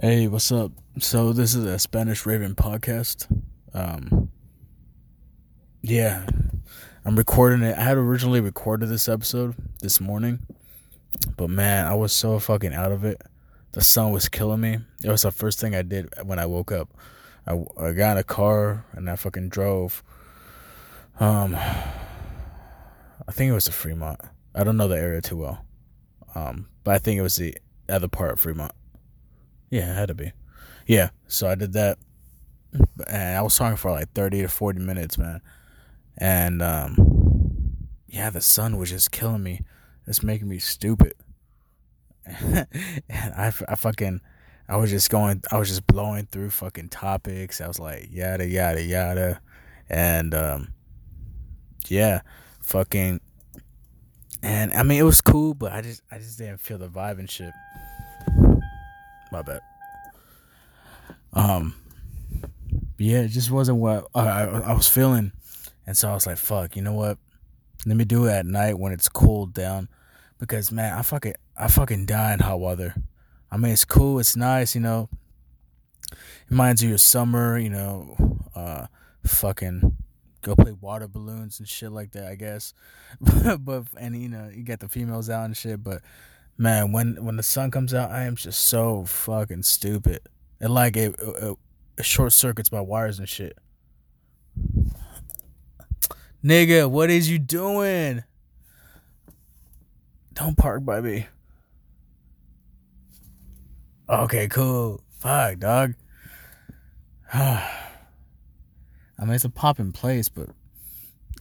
Hey, what's up? So this is a Spanish Raven podcast. Um, yeah, I'm recording it. I had originally recorded this episode this morning, but man, I was so fucking out of it. The sun was killing me. It was the first thing I did when I woke up. I, I got in a car and I fucking drove. Um, I think it was the Fremont. I don't know the area too well. Um, but I think it was the other part of Fremont. Yeah, it had to be. Yeah, so I did that, and I was talking for like thirty to forty minutes, man. And um, yeah, the sun was just killing me. It's making me stupid. and I, I fucking, I was just going, I was just blowing through fucking topics. I was like yada yada yada, and um, yeah, fucking, and I mean it was cool, but I just, I just didn't feel the vibe and shit. My bad. Um, yeah, it just wasn't what I, I, was feeling, and so I was like, "Fuck, you know what? Let me do it at night when it's cooled down." Because man, I fucking I fucking die in hot weather. I mean, it's cool, it's nice, you know. It reminds you of summer, you know. Uh, fucking go play water balloons and shit like that, I guess. but and you know, you get the females out and shit, but man, when when the sun comes out, I am just so fucking stupid. And like it, it, it short circuits my wires and shit. Nigga, what is you doing? Don't park by me. Okay, cool. Fuck, dog. I mean, it's a popping place, but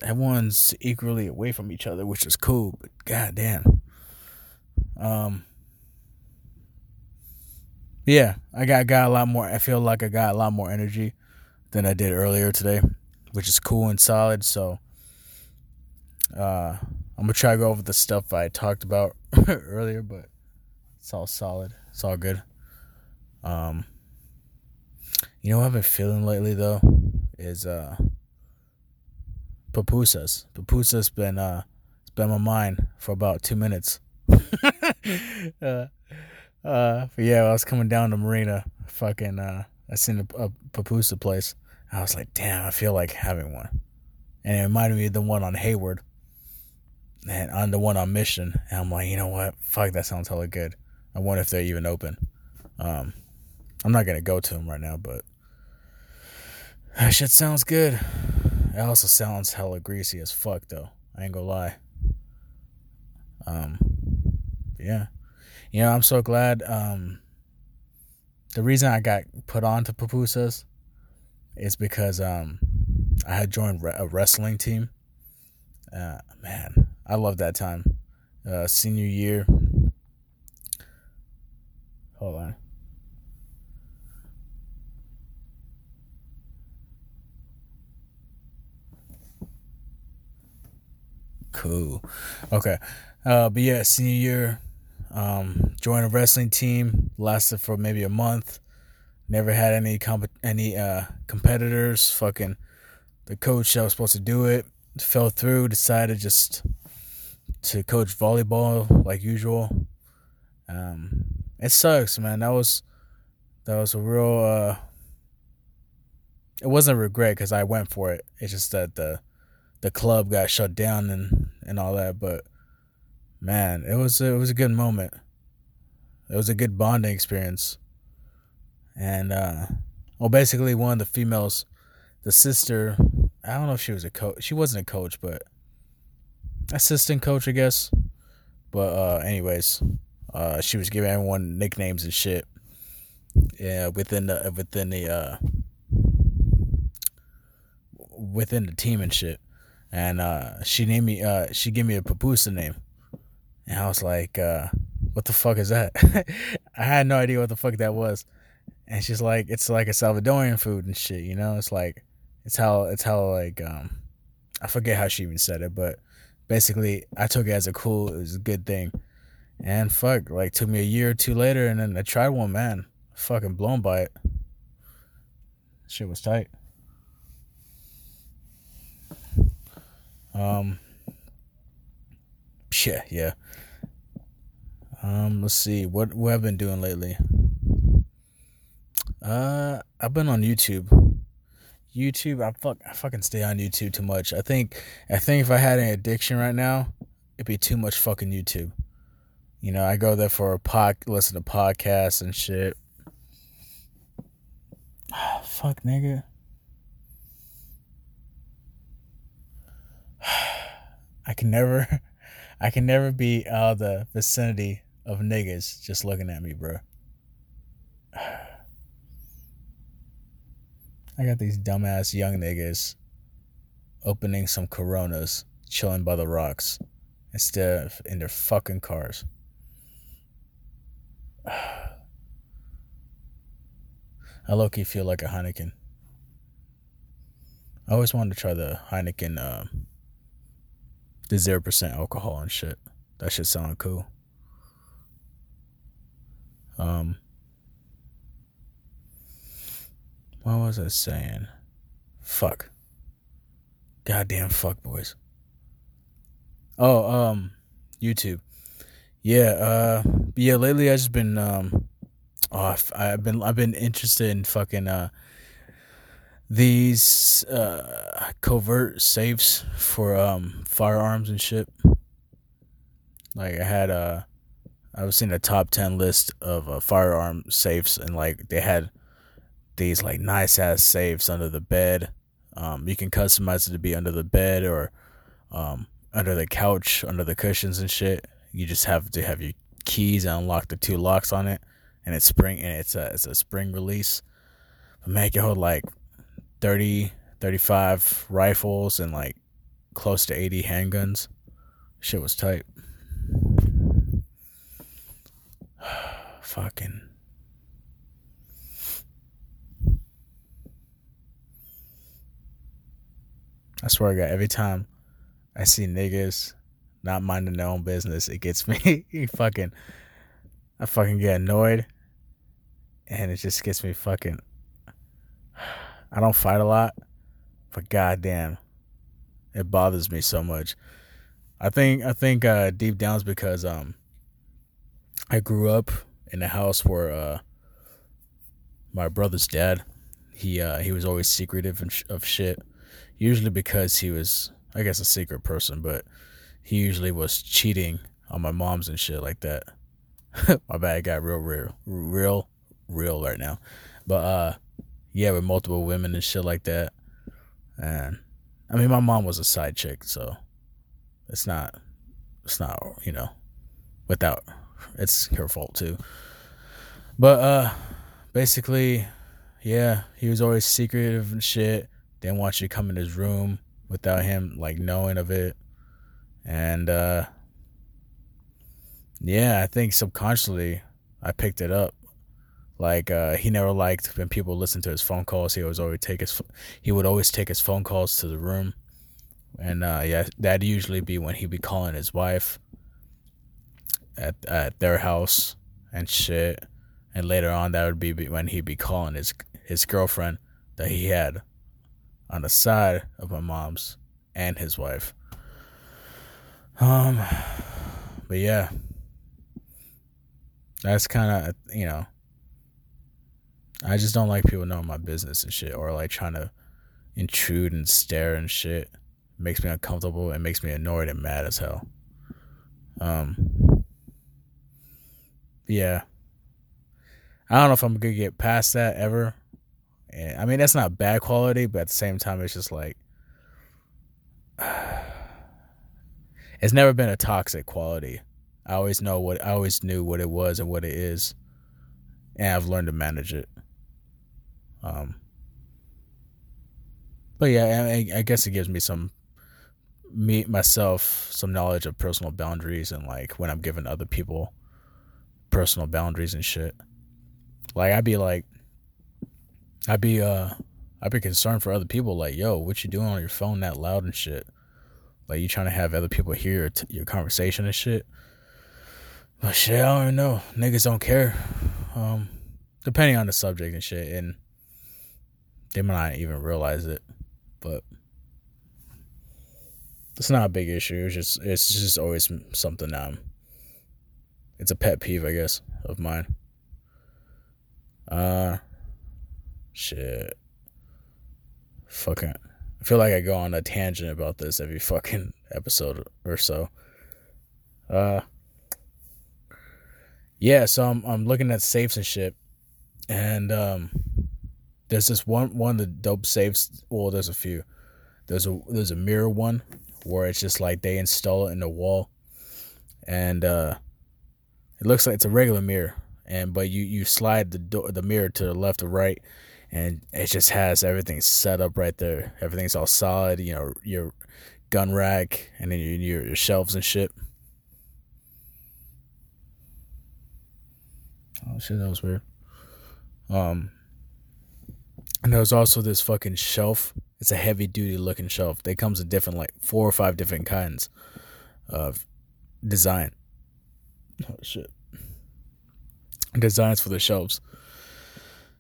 everyone's equally away from each other, which is cool. But goddamn. Um, yeah, I got got a lot more. I feel like I got a lot more energy than I did earlier today, which is cool and solid. So, uh, I'm gonna try to go over the stuff I talked about earlier, but it's all solid. It's all good. Um, you know what I've been feeling lately though is uh pupusas. Pupusas been uh it's been my mind for about two minutes. uh, uh, yeah, I was coming down to Marina, fucking, uh, I seen a, a place. I was like, damn, I feel like having one. And it reminded me of the one on Hayward and on the one on Mission. And I'm like, you know what? Fuck, that sounds hella good. I wonder if they're even open. Um, I'm not gonna go to them right now, but that shit sounds good. It also sounds hella greasy as fuck, though. I ain't gonna lie. Um, yeah. You know, I'm so glad. Um, the reason I got put on to pupusas is because um, I had joined a wrestling team. Uh, man, I love that time. Uh, senior year. Hold on. Cool. Okay. Uh, but yeah, senior year, um, joined a wrestling team. Lasted for maybe a month. Never had any comp- any uh, competitors. Fucking the coach that was supposed to do it fell through. Decided just to coach volleyball like usual. Um, it sucks, man. That was that was a real. Uh, it wasn't a regret because I went for it. It's just that the the club got shut down and and all that, but man, it was it was a good moment. It was a good bonding experience. And uh well basically one of the females, the sister, I don't know if she was a coach. She wasn't a coach, but assistant coach, I guess. But uh anyways, uh she was giving everyone nicknames and shit. Yeah, within the within the uh within the team and shit. And uh she named me uh she gave me a pupusa name. And I was like, uh, what the fuck is that? I had no idea what the fuck that was. And she's like, it's like a Salvadorian food and shit, you know? It's like, it's how, it's how, like, um, I forget how she even said it, but basically, I took it as a cool, it was a good thing. And fuck, like, took me a year or two later, and then I tried one, man. Fucking blown by it. Shit was tight. Um, yeah, yeah. Um, let's see what what I've been doing lately. Uh, I've been on YouTube. YouTube, I fuck, I fucking stay on YouTube too much. I think, I think if I had an addiction right now, it'd be too much fucking YouTube. You know, I go there for a pod, listen to podcasts and shit. fuck, nigga. I can never, I can never be out of the vicinity of niggas just looking at me, bro. I got these dumbass young niggas opening some Coronas, chilling by the rocks, instead of in their fucking cars. I low feel like a Heineken. I always wanted to try the Heineken, uh, the zero percent alcohol and shit. That shit sound cool. Um, what was I saying? Fuck. Goddamn fuck boys. Oh, um, YouTube. Yeah, uh, yeah. Lately, I've just been um, oh, I've been I've been interested in fucking uh these uh covert safes for um firearms and shit. Like I had uh I was seeing a top ten list of uh, firearm safes and like they had these like nice ass safes under the bed. Um, you can customize it to be under the bed or um, under the couch, under the cushions and shit. You just have to have your keys and unlock the two locks on it, and it's spring and it's a it's a spring release. But man, you hold like 30, 35 rifles and like close to 80 handguns. Shit was tight. Fucking. I swear to God, every time I see niggas not minding their own business, it gets me fucking. I fucking get annoyed, and it just gets me fucking. I don't fight a lot, but goddamn, it bothers me so much. I think I think uh, deep down is because um, I grew up in a house where uh, my brother's dad, he uh, he was always secretive and of shit. Usually because he was, I guess, a secret person, but he usually was cheating on my mom's and shit like that. my bad, got real, real, real, real right now. But uh, yeah, with multiple women and shit like that. And I mean, my mom was a side chick, so it's not, it's not, you know, without, it's her fault too. But uh, basically, yeah, he was always secretive and shit. Didn't want you to come in his room without him like knowing of it. And uh yeah, I think subconsciously I picked it up. Like uh he never liked when people listened to his phone calls. He was always take his he would always take his phone calls to the room. And uh yeah, that'd usually be when he'd be calling his wife at at their house and shit. And later on that would be when he'd be calling his his girlfriend that he had on the side of my mom's and his wife. Um, but yeah, that's kind of you know. I just don't like people knowing my business and shit, or like trying to intrude and stare and shit. It makes me uncomfortable. It makes me annoyed and mad as hell. Um, yeah. I don't know if I'm gonna get past that ever. And I mean, that's not bad quality, but at the same time, it's just like it's never been a toxic quality. I always know what I always knew what it was and what it is, and I've learned to manage it. Um, but yeah, I, I guess it gives me some me myself some knowledge of personal boundaries and like when I'm giving other people personal boundaries and shit. Like I'd be like, I'd be uh I'd be concerned for other people. Like, yo, what you doing on your phone that loud and shit? Like, you trying to have other people hear t- your conversation and shit? But shit, I don't even know. Niggas don't care. Um, depending on the subject and shit, and they might not even realize it. But it's not a big issue. It's just it's just always something. Um, it's a pet peeve, I guess, of mine. Uh, Shit. Fucking. I feel like I go on a tangent about this every fucking episode or so. Uh. Yeah, so I'm I'm looking at safes and shit, and um, there's this one one the dope safes. Well, there's a few. There's a there's a mirror one where it's just like they install it in the wall, and uh, it looks like it's a regular mirror, and but you you slide the door the mirror to the left or right, and it just has everything set up right there. Everything's all solid. You know your gun rack and then your your shelves and shit. Oh shit, that was weird. Um, and there was also this fucking shelf. It's a heavy duty looking shelf. They comes in different like four or five different kinds of design. Oh shit. Designs for the shelves.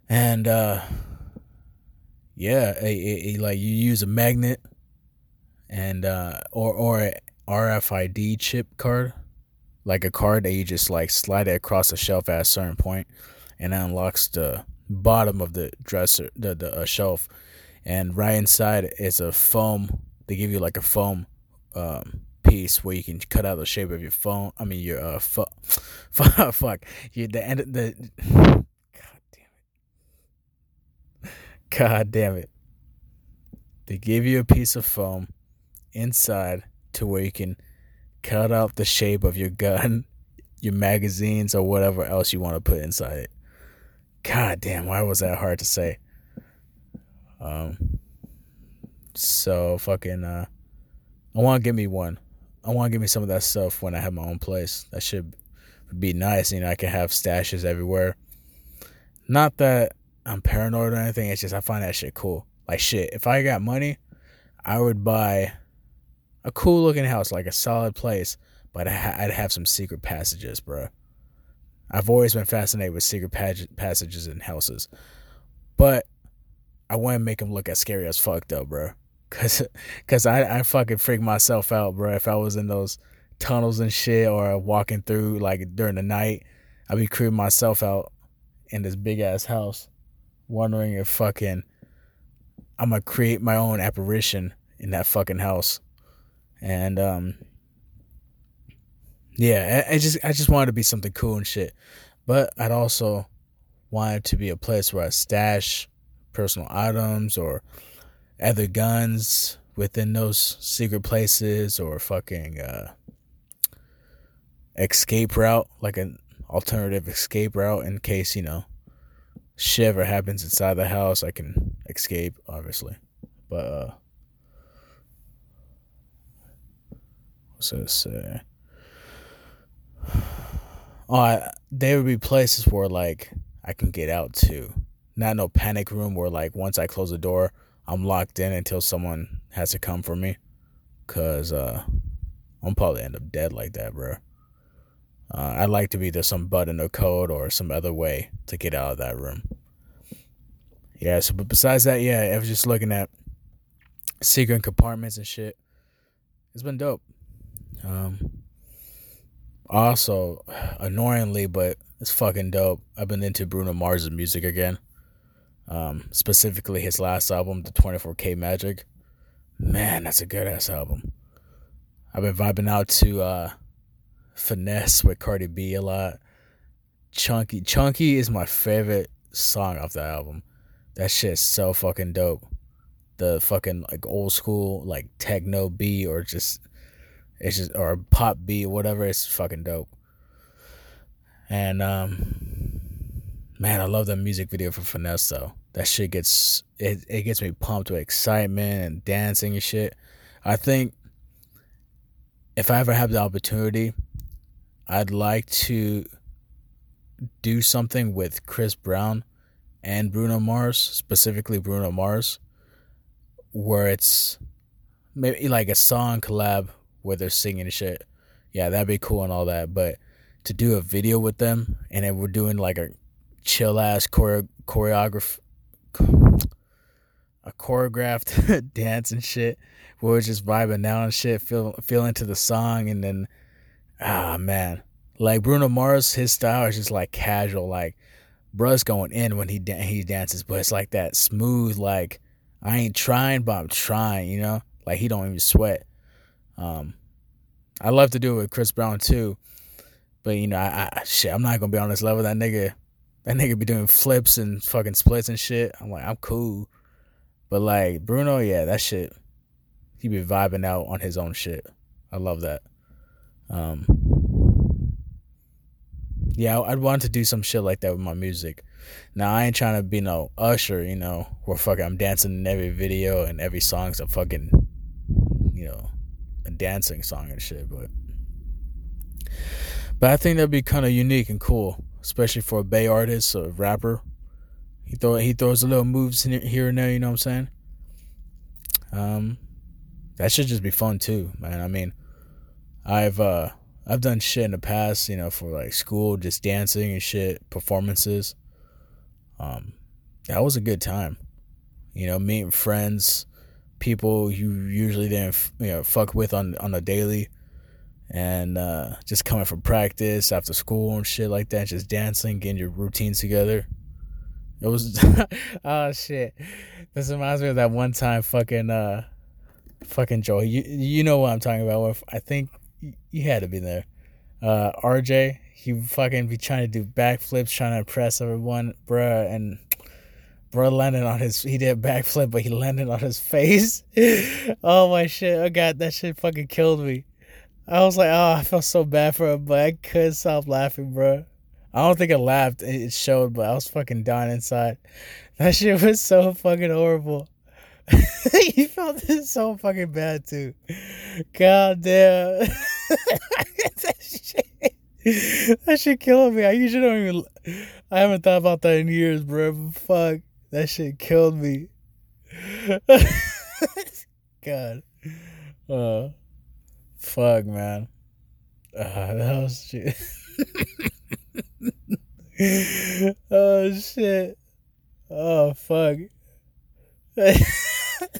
And uh yeah, a, like you use a magnet and uh or or a RFID chip card like a card that you just like slide it across the shelf at a certain point and it unlocks the bottom of the dresser the, the uh, shelf and right inside is a foam they give you like a foam um, piece where you can cut out the shape of your phone i mean your uh fu- fuck fuck, you the end the god damn it god damn it they give you a piece of foam inside to where you can cut out the shape of your gun, your magazines, or whatever else you want to put inside it. God damn, why was that hard to say? Um, so fucking, uh, I want to give me one. I want to give me some of that stuff when I have my own place. That should be nice. You know, I can have stashes everywhere. Not that I'm paranoid or anything. It's just I find that shit cool. Like shit, if I got money, I would buy a cool looking house, like a solid place, but I'd have some secret passages, bro. I've always been fascinated with secret passages in houses, but I want to make them look as scary as fuck though, bro. Cause, cause I, I fucking freak myself out, bro. If I was in those tunnels and shit, or walking through like during the night, I'd be creeping myself out in this big ass house, wondering if fucking I'm gonna create my own apparition in that fucking house and um, yeah, I, I just I just wanted to be something cool and shit, but I'd also wanted to be a place where I stash personal items or other guns within those secret places or fucking uh, escape route, like an alternative escape route in case, you know, shit ever happens inside the house, I can escape, obviously. But uh what's this say? Oh, there would be places where like I can get out to. Not no panic room where like once I close the door, I'm locked in until someone has to come for me. Cause uh, I'm probably end up dead like that, bro. Uh, I'd like to be there some button or code or some other way to get out of that room. Yeah, so but besides that, yeah, I was just looking at secret compartments and shit. It's been dope. Um, also, annoyingly, but it's fucking dope. I've been into Bruno Mars' music again. Um, specifically his last album, the 24K Magic. Man, that's a good ass album. I've been vibing out to uh, Finesse with Cardi B a lot. Chunky. Chunky is my favorite song off the album. That shit's so fucking dope. The fucking like old school like techno beat or just it's just or pop beat, whatever. It's fucking dope. And um, man, I love the music video for Finesse though. That shit gets it. It gets me pumped with excitement and dancing and shit. I think if I ever have the opportunity, I'd like to do something with Chris Brown and Bruno Mars, specifically Bruno Mars, where it's maybe like a song collab where they're singing and shit. Yeah, that'd be cool and all that. But to do a video with them and then we're doing like a chill ass choreo- choreograph a choreographed dance and shit. We are just vibing now and shit, feel feel into the song and then ah man. Like Bruno Mars, his style is just like casual, like bruh's going in when he he dances, but it's like that smooth, like I ain't trying, but I'm trying, you know, like he don't even sweat. Um, I love to do it with Chris Brown too, but you know, I, I shit, I'm not gonna be on this level. That nigga, that nigga be doing flips and fucking splits and shit. I'm like, I'm cool, but like Bruno, yeah, that shit, he be vibing out on his own shit. I love that. Um, yeah, I'd want to do some shit like that with my music. Now I ain't trying to be no usher, you know, where fucking I'm dancing in every video and every song's a fucking, you know, a dancing song and shit. But, but I think that'd be kind of unique and cool, especially for a Bay artist or a rapper. He throw he throws a little moves here and there, you know what I'm saying? Um, that should just be fun too, man. I mean, I've uh I've done shit in the past, you know, for like school, just dancing and shit, performances. Um, that was a good time. You know, meeting friends, people you usually didn't, you know, fuck with on on a daily, and uh, just coming from practice after school and shit like that, just dancing, getting your routines together. It was, oh shit. This reminds me of that one time, fucking, uh, fucking Joe. You you know what I'm talking about? I think you had to be there. Uh, RJ, he fucking be trying to do backflips, trying to impress everyone, bruh, and bruh landed on his. He did a backflip, but he landed on his face. oh my shit! Oh god, that shit fucking killed me. I was like, oh, I felt so bad for him, but I couldn't stop laughing, bro. I don't think I laughed. It showed, but I was fucking dying inside. That shit was so fucking horrible. you felt this so fucking bad too. God damn. that shit. That shit killing me. I usually don't even. I haven't thought about that in years, bro. Fuck, that shit killed me. God. Uh, fuck, man. Uh, that was shit. oh shit. Oh fuck.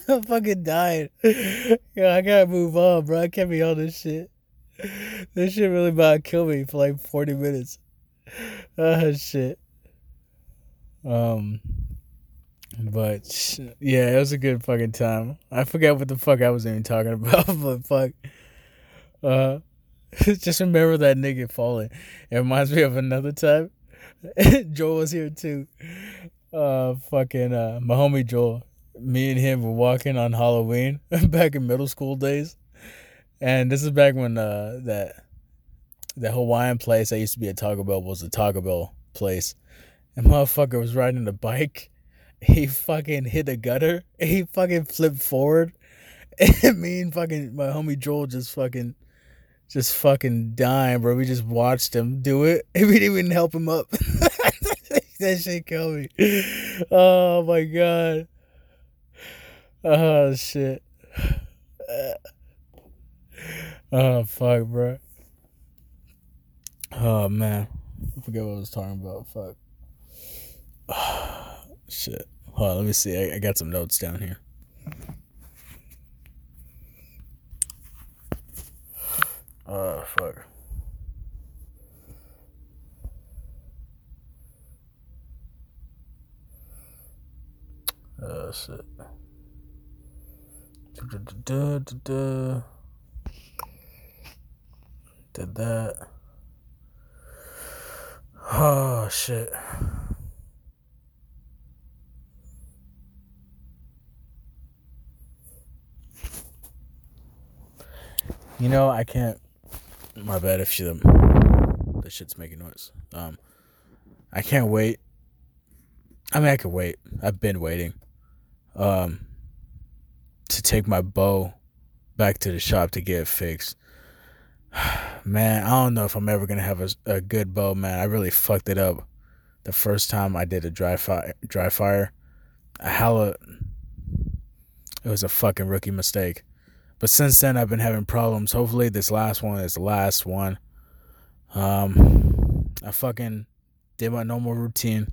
I'm fucking dying. Yo, I gotta move on, bro. I can't be on this shit. This shit really about to kill me for like 40 minutes. Oh, shit. Um, but yeah, it was a good fucking time. I forgot what the fuck I was even talking about, but fuck. Uh, just remember that nigga falling. It reminds me of another time. Joel was here too. Uh, fucking uh, my homie Joel me and him were walking on Halloween back in middle school days, and this is back when uh, that the Hawaiian place that used to be a Taco Bell was a Taco Bell place, and motherfucker was riding a bike. He fucking hit a gutter. He fucking flipped forward, and me and fucking my homie Joel just fucking. Just fucking dying, bro. We just watched him do it. We didn't even help him up. that shit killed me. Oh my god. Oh shit. oh fuck, bro. Oh man, I forget what I was talking about. Fuck. Oh. Shit. Hold on, let me see. I, I got some notes down here. Oh fuck. Uh, oh shit. Da, da, da, Did that. Oh shit. You know, I can't. My bad if she, the, the shit's making noise. Um, I can't wait. I mean, I could wait. I've been waiting. Um, to take my bow back to the shop to get it fixed. man, I don't know if I'm ever gonna have a, a good bow, man. I really fucked it up the first time I did a dry fire. Dry fire, a hella. It was a fucking rookie mistake. But since then, I've been having problems. Hopefully, this last one is the last one. Um, I fucking did my normal routine.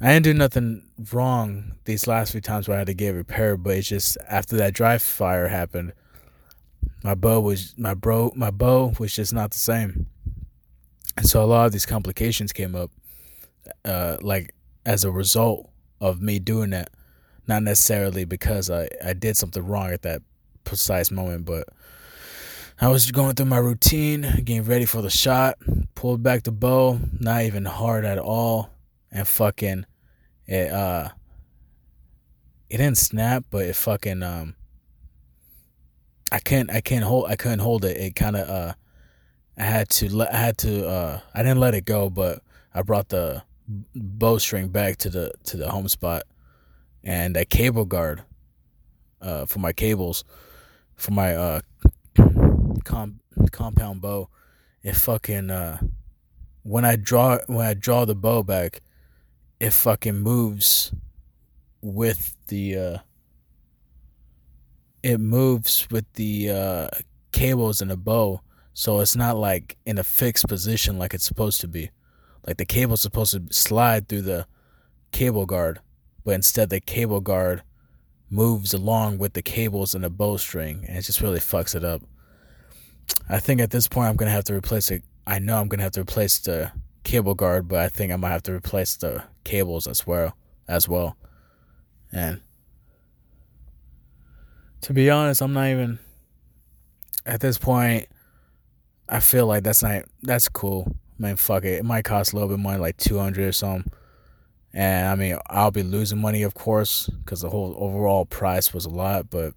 I didn't do nothing wrong these last few times where I had to get repaired, but it's just after that dry fire happened, my bow was my bro my bow was just not the same. And so a lot of these complications came up. uh, like as a result of me doing that, not necessarily because I I did something wrong at that precise moment, but I was going through my routine, getting ready for the shot, pulled back the bow, not even hard at all, and fucking it uh it didn't snap, but it fucking um I can't I can't hold I couldn't hold it. It kind of uh I had to let I had to uh I didn't let it go, but I brought the bowstring back to the to the home spot and a cable guard uh for my cables for my uh com- compound bow, it fucking uh, when I draw when I draw the bow back, it fucking moves with the uh, it moves with the uh, cables in the bow, so it's not like in a fixed position like it's supposed to be. Like the cable's supposed to slide through the cable guard, but instead the cable guard moves along with the cables and the bowstring, and it just really fucks it up. I think at this point I'm gonna have to replace it. I know I'm gonna have to replace the cable guard, but I think I might have to replace the cables as well. As well, and to be honest, I'm not even at this point. I feel like that's not that's cool. I mean, fuck it. It might cost a little bit more, like two hundred or something. And I mean, I'll be losing money, of course, because the whole overall price was a lot. But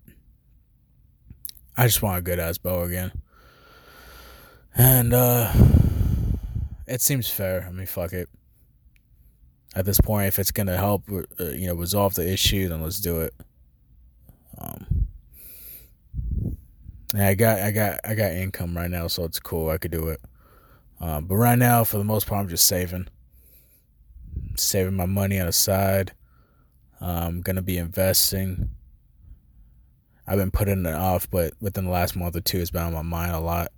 I just want a good ass bow again. And uh it seems fair. I mean, fuck it. At this point, if it's gonna help, uh, you know, resolve the issue, then let's do it. Um, I got, I got, I got income right now, so it's cool. I could do it. Um, but right now, for the most part, I'm just saving, saving my money on the side. I'm gonna be investing. I've been putting it off, but within the last month or two, it's been on my mind a lot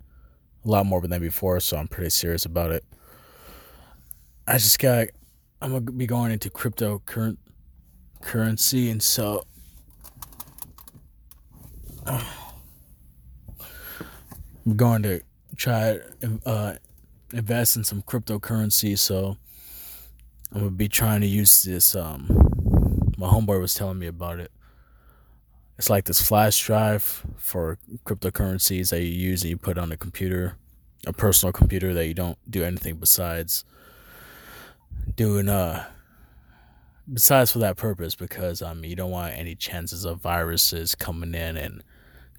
a lot more than before, so I'm pretty serious about it. I just got I'm gonna be going into crypto current currency, and so uh, I'm going to try uh, invest in some cryptocurrency. So I'm gonna be trying to use this. Um, my homeboy was telling me about it it's like this flash drive for cryptocurrencies that you use and you put on a computer, a personal computer that you don't do anything besides doing uh besides for that purpose because um you don't want any chances of viruses coming in and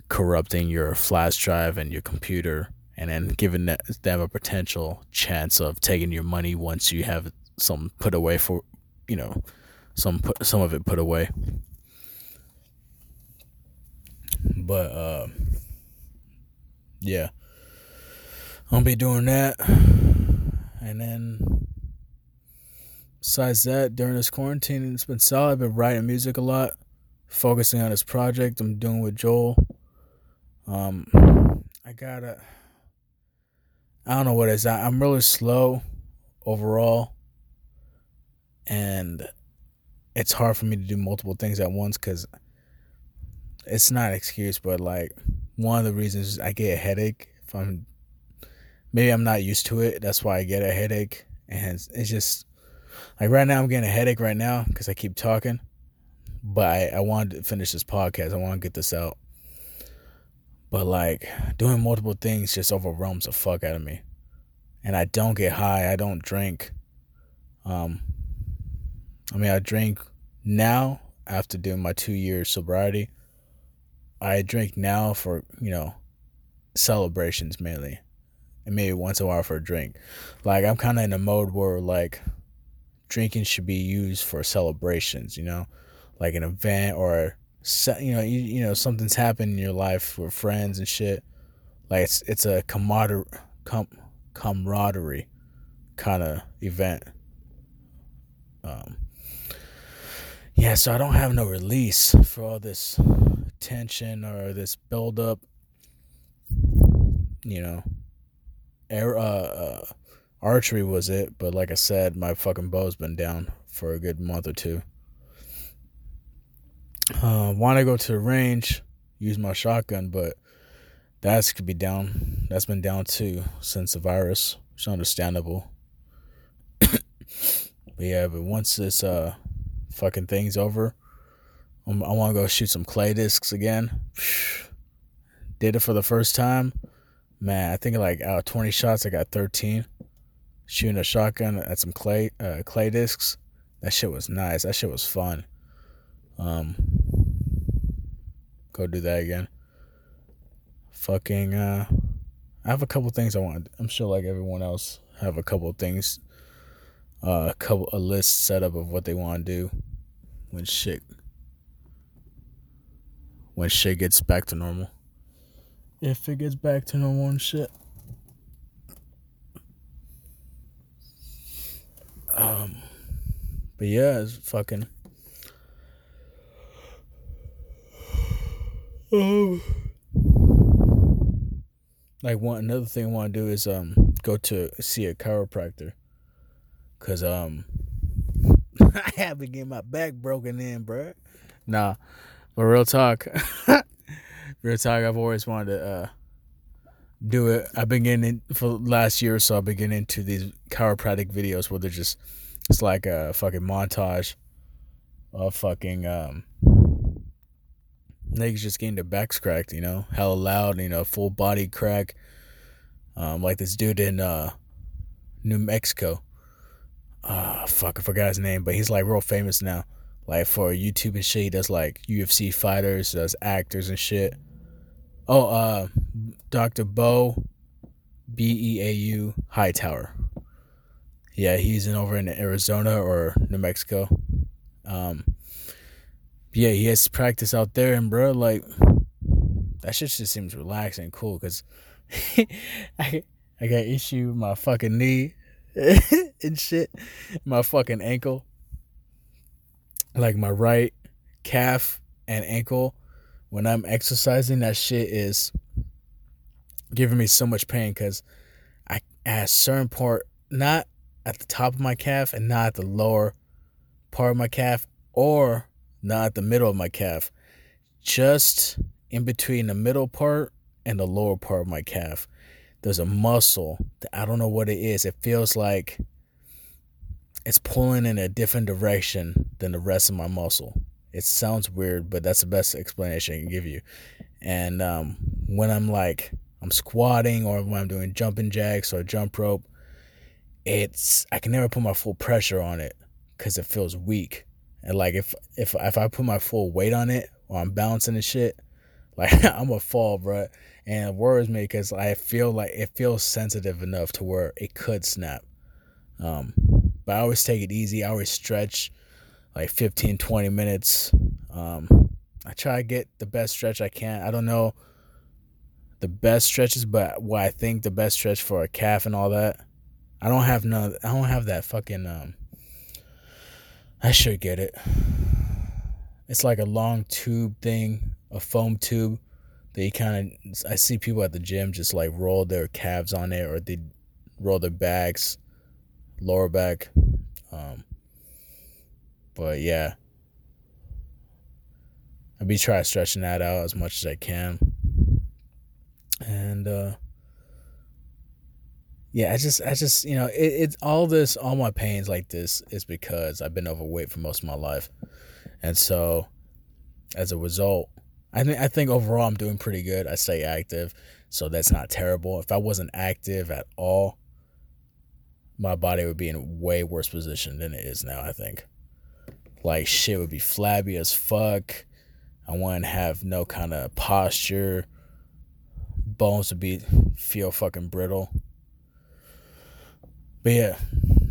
corrupting your flash drive and your computer and then giving them a potential chance of taking your money once you have some put away for you know some put, some of it put away but uh, yeah, I'll be doing that, and then besides that, during this quarantine, it's been solid. I've been writing music a lot, focusing on this project I'm doing with Joel. Um, I gotta. I don't know what it is. I, I'm really slow overall, and it's hard for me to do multiple things at once because it's not an excuse, but like one of the reasons I get a headache if I'm maybe I'm not used to it. That's why I get a headache, and it's, it's just like right now I'm getting a headache right now because I keep talking. But I, I wanted to finish this podcast. I want to get this out. But like doing multiple things just overwhelms the fuck out of me, and I don't get high. I don't drink. Um, I mean I drink now after doing my two years sobriety I drink now for, you know, celebrations mainly. And maybe once in a while for a drink. Like I'm kinda in a mode where like drinking should be used for celebrations, you know? Like an event or you know, you, you know, something's happened in your life with friends and shit. Like it's it's a camaraderie, com, camaraderie kind of event. Um, yeah, so I don't have no release for all this tension or this buildup. You know, air, uh, uh, archery was it, but like I said, my fucking bow's been down for a good month or two. Uh, Want to go to the range, use my shotgun, but that's could be down. That's been down too since the virus. It's understandable. But yeah, but once this uh fucking thing's over, I'm, I want to go shoot some clay discs again. Did it for the first time. Man, I think like out of 20 shots, I got 13. Shooting a shotgun at some clay uh, clay discs. That shit was nice. That shit was fun. Um, go do that again. Fucking, uh, I have a couple things I want. I'm sure, like everyone else, have a couple things, uh, a couple a list set up of what they want to do when shit when shit gets back to normal. If it gets back to normal and shit. Um, but yeah, it's fucking. Um, like one another thing I want to do is um go to see a chiropractor, cause um I have been getting my back broken in, bruh. Nah, but real talk, real talk. I've always wanted to uh do it. I've been getting in for last year or so. I've been getting into these chiropractic videos where they're just it's like a fucking montage of fucking um niggas just getting their backs cracked, you know, hella loud, you know, full body crack. Um, like this dude in uh New Mexico. Uh, fuck, I forgot his name, but he's like real famous now. Like for YouTube and shit, he does like UFC fighters, does actors and shit. Oh, uh, Dr. Bo, B E A U Hightower. Yeah, he's in over in Arizona or New Mexico. Um, yeah, he has practice out there, and bro, like that shit just seems relaxing, and cool. Cause I I got issue with my fucking knee and shit, my fucking ankle, like my right calf and ankle. When I'm exercising, that shit is giving me so much pain because I at a certain part, not at the top of my calf and not at the lower part of my calf, or not at the middle of my calf, just in between the middle part and the lower part of my calf. There's a muscle that I don't know what it is. It feels like it's pulling in a different direction than the rest of my muscle. It sounds weird, but that's the best explanation I can give you. And um, when I'm like I'm squatting or when I'm doing jumping jacks or jump rope, it's I can never put my full pressure on it because it feels weak. And like if if if I put my full weight on it or I'm balancing and shit, like I'm a fall, bro. And it worries me because I feel like it feels sensitive enough to where it could snap. Um, but I always take it easy. I always stretch like 15, 20 minutes. Um, I try to get the best stretch I can. I don't know the best stretches, but what I think the best stretch for a calf and all that. I don't have none. I don't have that fucking um, I should get it. It's like a long tube thing, a foam tube that you kind of. I see people at the gym just like roll their calves on it, or they roll their backs, lower back. Um, but yeah, I'll be trying stretching that out as much as I can, and uh, yeah, I just, I just, you know, it, it's all this, all my pains like this is because I've been overweight for most of my life, and so as a result, I think, I think overall I'm doing pretty good. I stay active, so that's not terrible. If I wasn't active at all, my body would be in way worse position than it is now. I think, like shit would be flabby as fuck. I wouldn't have no kind of posture. Bones would be feel fucking brittle but yeah,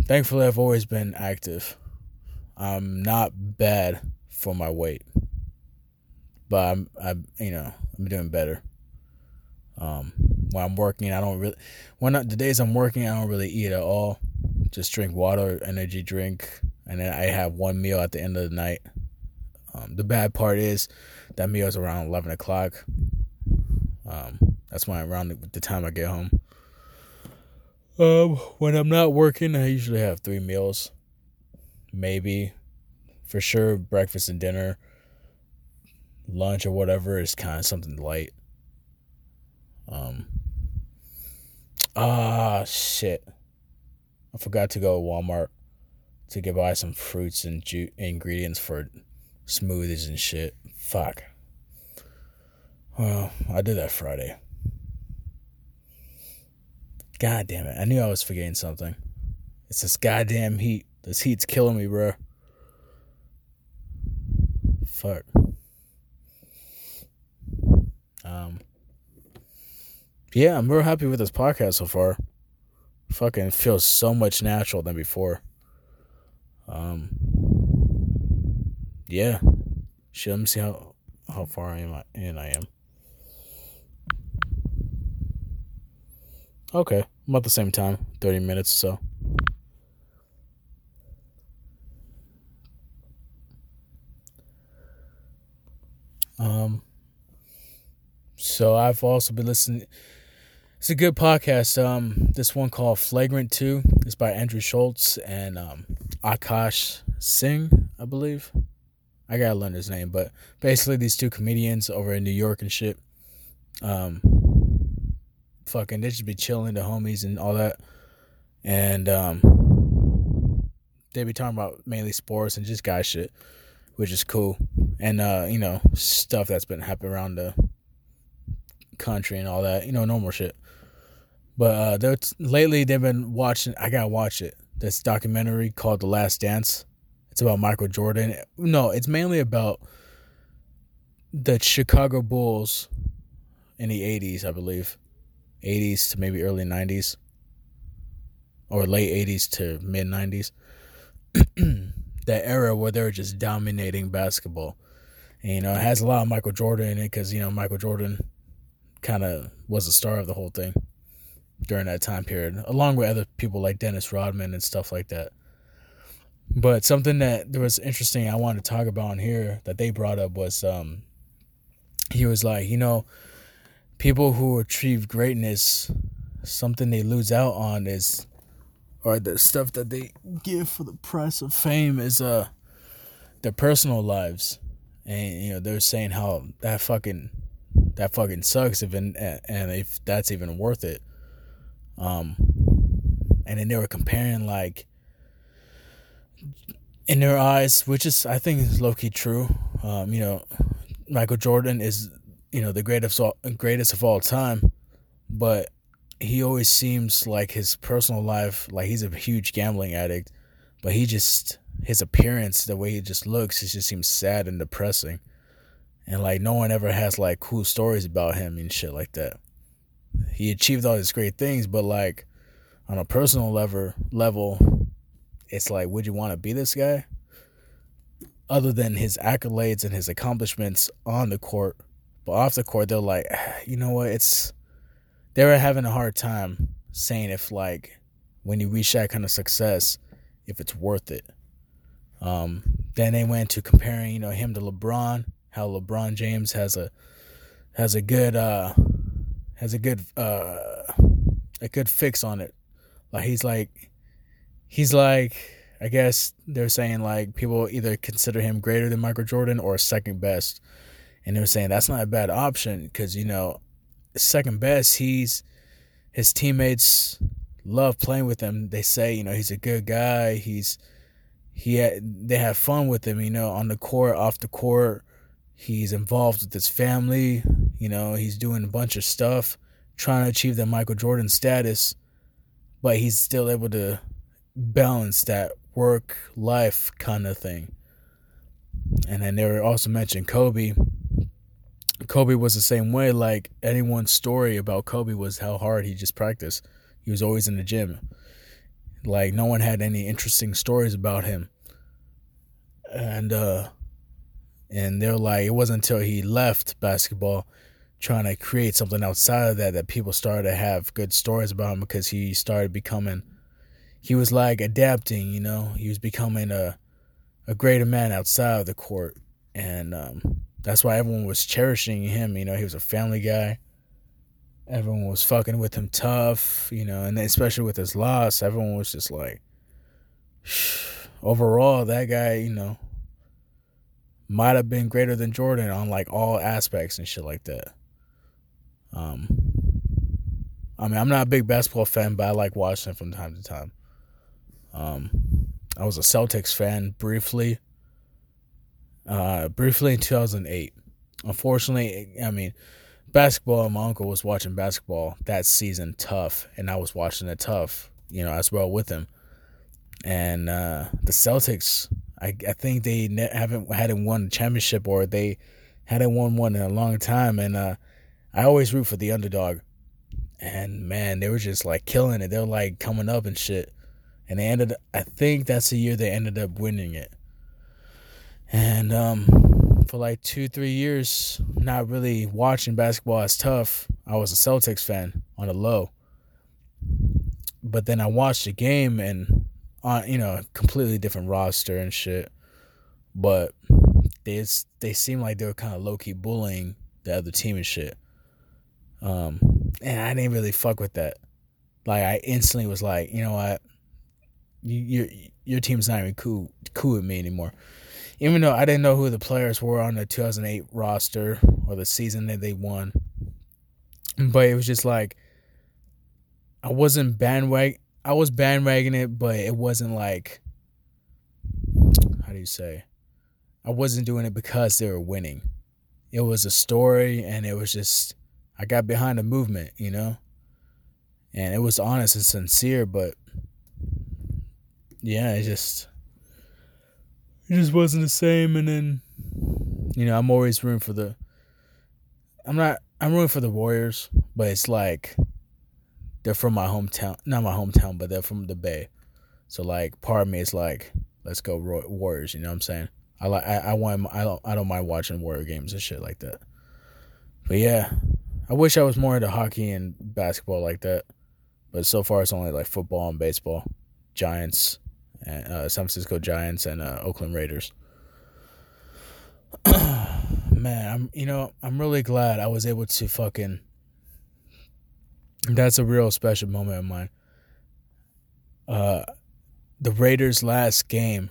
thankfully I've always been active. I'm not bad for my weight, but I'm, I'm you know, I'm doing better. Um, when I'm working, I don't really. When I, the days I'm working, I don't really eat at all. Just drink water, energy drink, and then I have one meal at the end of the night. Um, the bad part is that meal is around eleven o'clock. Um, that's when around the time I get home. Um, when I'm not working, I usually have three meals. Maybe, for sure, breakfast and dinner. Lunch or whatever is kind of something light. Um. Ah, shit. I forgot to go to Walmart to get buy some fruits and ju- ingredients for smoothies and shit. Fuck. Well, I did that Friday. God damn it. I knew I was forgetting something. It's this goddamn heat. This heat's killing me, bro. Fuck. Um Yeah, I'm real happy with this podcast so far. Fucking feels so much natural than before. Um Yeah. Shit, let me see how how far I am in I am. Okay, about the same time, thirty minutes or so. Um, so I've also been listening. It's a good podcast. Um, this one called Flagrant Two is by Andrew Schulz and um, Akash Singh, I believe. I gotta learn his name, but basically these two comedians over in New York and shit. Um, fucking they just be chilling, the homies and all that, and um, they be talking about mainly sports and just guy shit, which is cool, and uh, you know stuff that's been happening around the country and all that, you know, normal shit. But uh, lately they've been watching. I gotta watch it. This documentary called The Last Dance. It's about Michael Jordan. No, it's mainly about the Chicago Bulls in the 80s, I believe. 80s to maybe early 90s. Or late 80s to mid 90s. that era where they were just dominating basketball. And, you know, it has a lot of Michael Jordan in it because, you know, Michael Jordan kind of was the star of the whole thing during that time period, along with other people like Dennis Rodman and stuff like that. But something that was interesting I wanted to talk about on here that they brought up was um he was like, you know, people who achieve greatness, something they lose out on is or the stuff that they give for the price of fame is uh their personal lives. And you know, they're saying how that fucking that fucking sucks if and if that's even worth it. Um and then they were comparing like in their eyes, which is I think is low key true. Um, you know, Michael Jordan is you know the greatest all, greatest of all time, but he always seems like his personal life, like he's a huge gambling addict, but he just his appearance, the way he just looks, it just seems sad and depressing, and like no one ever has like cool stories about him and shit like that. He achieved all these great things, but like on a personal level, level it's like, would you want to be this guy? Other than his accolades and his accomplishments on the court, but off the court, they're like, you know what? It's they were having a hard time saying if like when you reach that kind of success, if it's worth it. Um, then they went to comparing, you know, him to LeBron, how LeBron James has a has a good uh has a good uh a good fix on it. Like he's like he's like I guess they're saying like people either consider him greater than Michael Jordan or second best, and they're saying that's not a bad option because you know second best he's his teammates love playing with him. They say you know he's a good guy. He's he had, they have fun with him. You know on the court, off the court. He's involved with his family. You know he's doing a bunch of stuff, trying to achieve the Michael Jordan status, but he's still able to balance that work life kind of thing. And then they were also mentioned Kobe. Kobe was the same way. Like anyone's story about Kobe was how hard he just practiced. He was always in the gym. Like no one had any interesting stories about him. And uh and they're like it wasn't until he left basketball trying to create something outside of that that people started to have good stories about him because he started becoming he was like adapting, you know. He was becoming a a greater man outside of the court, and um, that's why everyone was cherishing him. You know, he was a family guy. Everyone was fucking with him tough, you know, and especially with his loss, everyone was just like, overall, that guy, you know, might have been greater than Jordan on like all aspects and shit like that. Um, I mean, I'm not a big basketball fan, but I like watching from time to time. Um, I was a Celtics fan briefly. Uh, briefly in 2008. Unfortunately, I mean, basketball. My uncle was watching basketball that season, tough, and I was watching it tough, you know, as well with him. And uh, the Celtics, I, I think they ne- haven't hadn't won a championship or they hadn't won one in a long time. And uh, I always root for the underdog. And man, they were just like killing it. They were like coming up and shit. And they ended. I think that's the year they ended up winning it. And um, for like two, three years, not really watching basketball as tough. I was a Celtics fan on the low. But then I watched the game and on you know, completely different roster and shit. But they they seemed like they were kind of low key bullying the other team and shit. Um, and I didn't really fuck with that. Like I instantly was like, you know what, you, your your team's not even cool cool with me anymore. Even though I didn't know who the players were on the 2008 roster or the season that they won, but it was just like I wasn't bandwagon. I was bandwagoning it, but it wasn't like how do you say? I wasn't doing it because they were winning. It was a story, and it was just I got behind the movement, you know, and it was honest and sincere. But yeah, it just it just wasn't the same. And then you know, I'm always rooting for the. I'm not. I'm rooting for the Warriors, but it's like they're from my hometown. Not my hometown, but they're from the Bay. So like, part of me is like, let's go Warriors. You know what I'm saying? I like. I, I want. I don't. I don't mind watching Warrior games and shit like that. But yeah, I wish I was more into hockey and basketball like that. But so far, it's only like football and baseball. Giants, and, uh, San Francisco Giants, and uh, Oakland Raiders. Man, I'm you know I'm really glad I was able to fucking that's a real special moment of mine. Uh, the Raiders' last game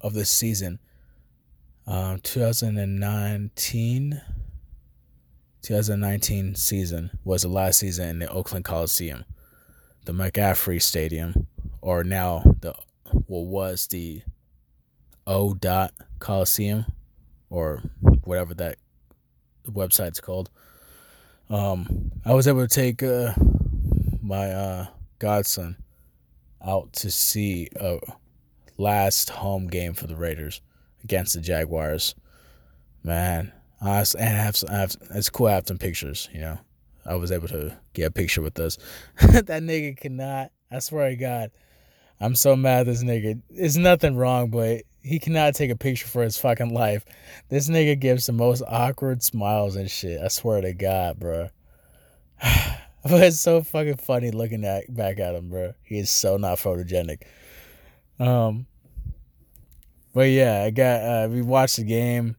of the season, um, 2019, 2019 season was the last season in the Oakland Coliseum, the McAfee Stadium, or now the what was the O. Dot Coliseum, or whatever that website's called. Um, I was able to take uh, my uh, godson out to see a last home game for the Raiders against the Jaguars. Man, I and I have, I have it's cool. I have some pictures. You know, I was able to get a picture with us. that nigga cannot. I swear to God, I'm so mad this nigga. There's nothing wrong, but he cannot take a picture for his fucking life. This nigga gives the most awkward smiles and shit. I swear to God, bro. but it's so fucking funny looking at back at him, bro. He is so not photogenic. Um, but yeah, I got uh, we watched the game,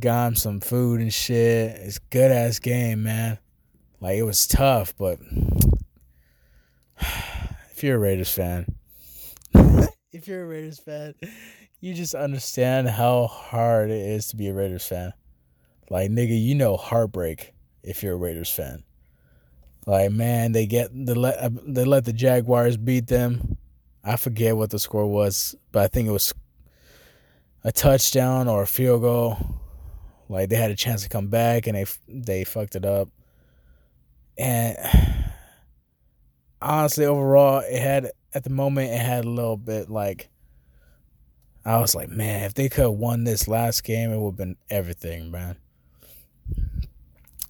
got him some food and shit. It's good ass game, man. Like it was tough, but if you're a Raiders fan, if you're a Raiders fan, you just understand how hard it is to be a Raiders fan. Like nigga, you know heartbreak if you're a Raiders fan. Like man, they get the let uh, they let the Jaguars beat them. I forget what the score was, but I think it was a touchdown or a field goal. Like they had a chance to come back and they they fucked it up. And honestly, overall, it had at the moment it had a little bit like I was like, man, if they could have won this last game, it would have been everything, man.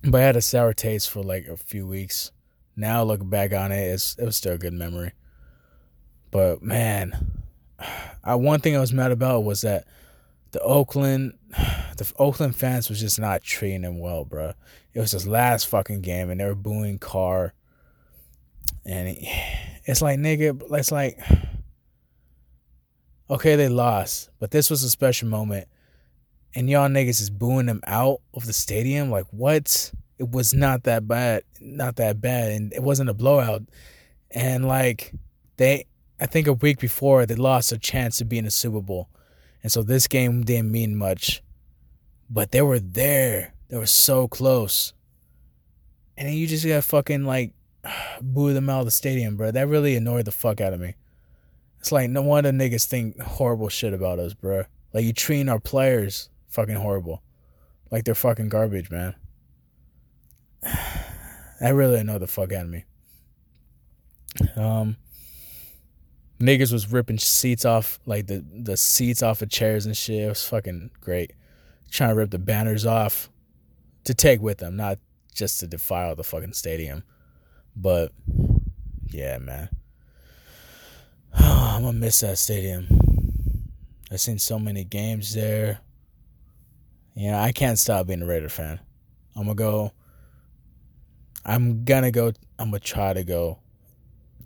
But I had a sour taste for like a few weeks. Now looking back on it, it's it was still a good memory. But man, I one thing I was mad about was that the Oakland, the Oakland fans was just not treating him well, bro. It was his last fucking game, and they were booing Carr. And it's like nigga, it's like okay, they lost, but this was a special moment. And y'all niggas is booing them out of the stadium. Like, what? It was not that bad. Not that bad. And it wasn't a blowout. And like, they, I think a week before, they lost a chance to be in the Super Bowl. And so this game didn't mean much. But they were there. They were so close. And then you just got fucking like boo them out of the stadium, bro. That really annoyed the fuck out of me. It's like no wonder niggas think horrible shit about us, bro. Like you treating our players fucking horrible, like they're fucking garbage, man. That really annoyed the fuck out of me. Um, niggas was ripping seats off, like the the seats off of chairs and shit. It was fucking great. Trying to rip the banners off to take with them, not just to defile the fucking stadium. But yeah, man. I'm gonna miss that stadium. I've seen so many games there. Yeah, I can't stop being a Raider fan. I'm gonna go. I'm gonna go. I'm gonna try to go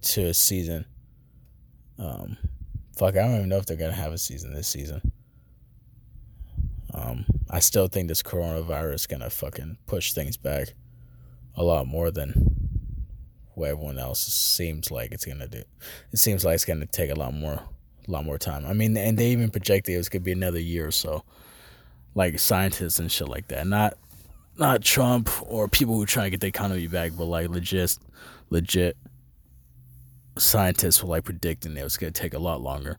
to a season. Um, fuck, I don't even know if they're gonna have a season this season. Um, I still think this coronavirus is gonna fucking push things back a lot more than what everyone else seems like it's gonna do. It seems like it's gonna take a lot more, a lot more time. I mean, and they even projected it was gonna be another year or so. Like scientists and shit like that, not not Trump or people who try to get the economy back, but like legit, legit scientists were like predicting it was gonna take a lot longer.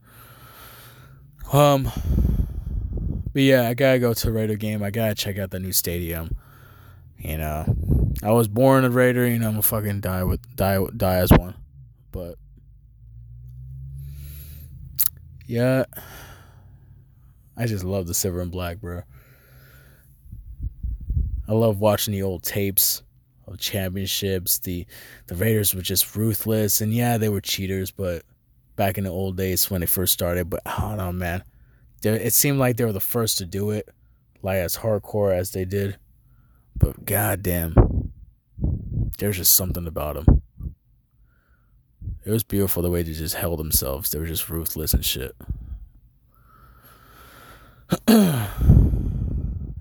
Um, but yeah, I gotta go to a Raider game. I gotta check out the new stadium. You know, I was born a Raider. You know, I'm gonna fucking die with die die as one. But yeah, I just love the silver and black, bro. I love watching the old tapes of championships. The the Raiders were just ruthless, and yeah, they were cheaters, but back in the old days when they first started. But I don't know, man. It seemed like they were the first to do it, like as hardcore as they did. But goddamn, there's just something about them. It was beautiful the way they just held themselves. They were just ruthless and shit. it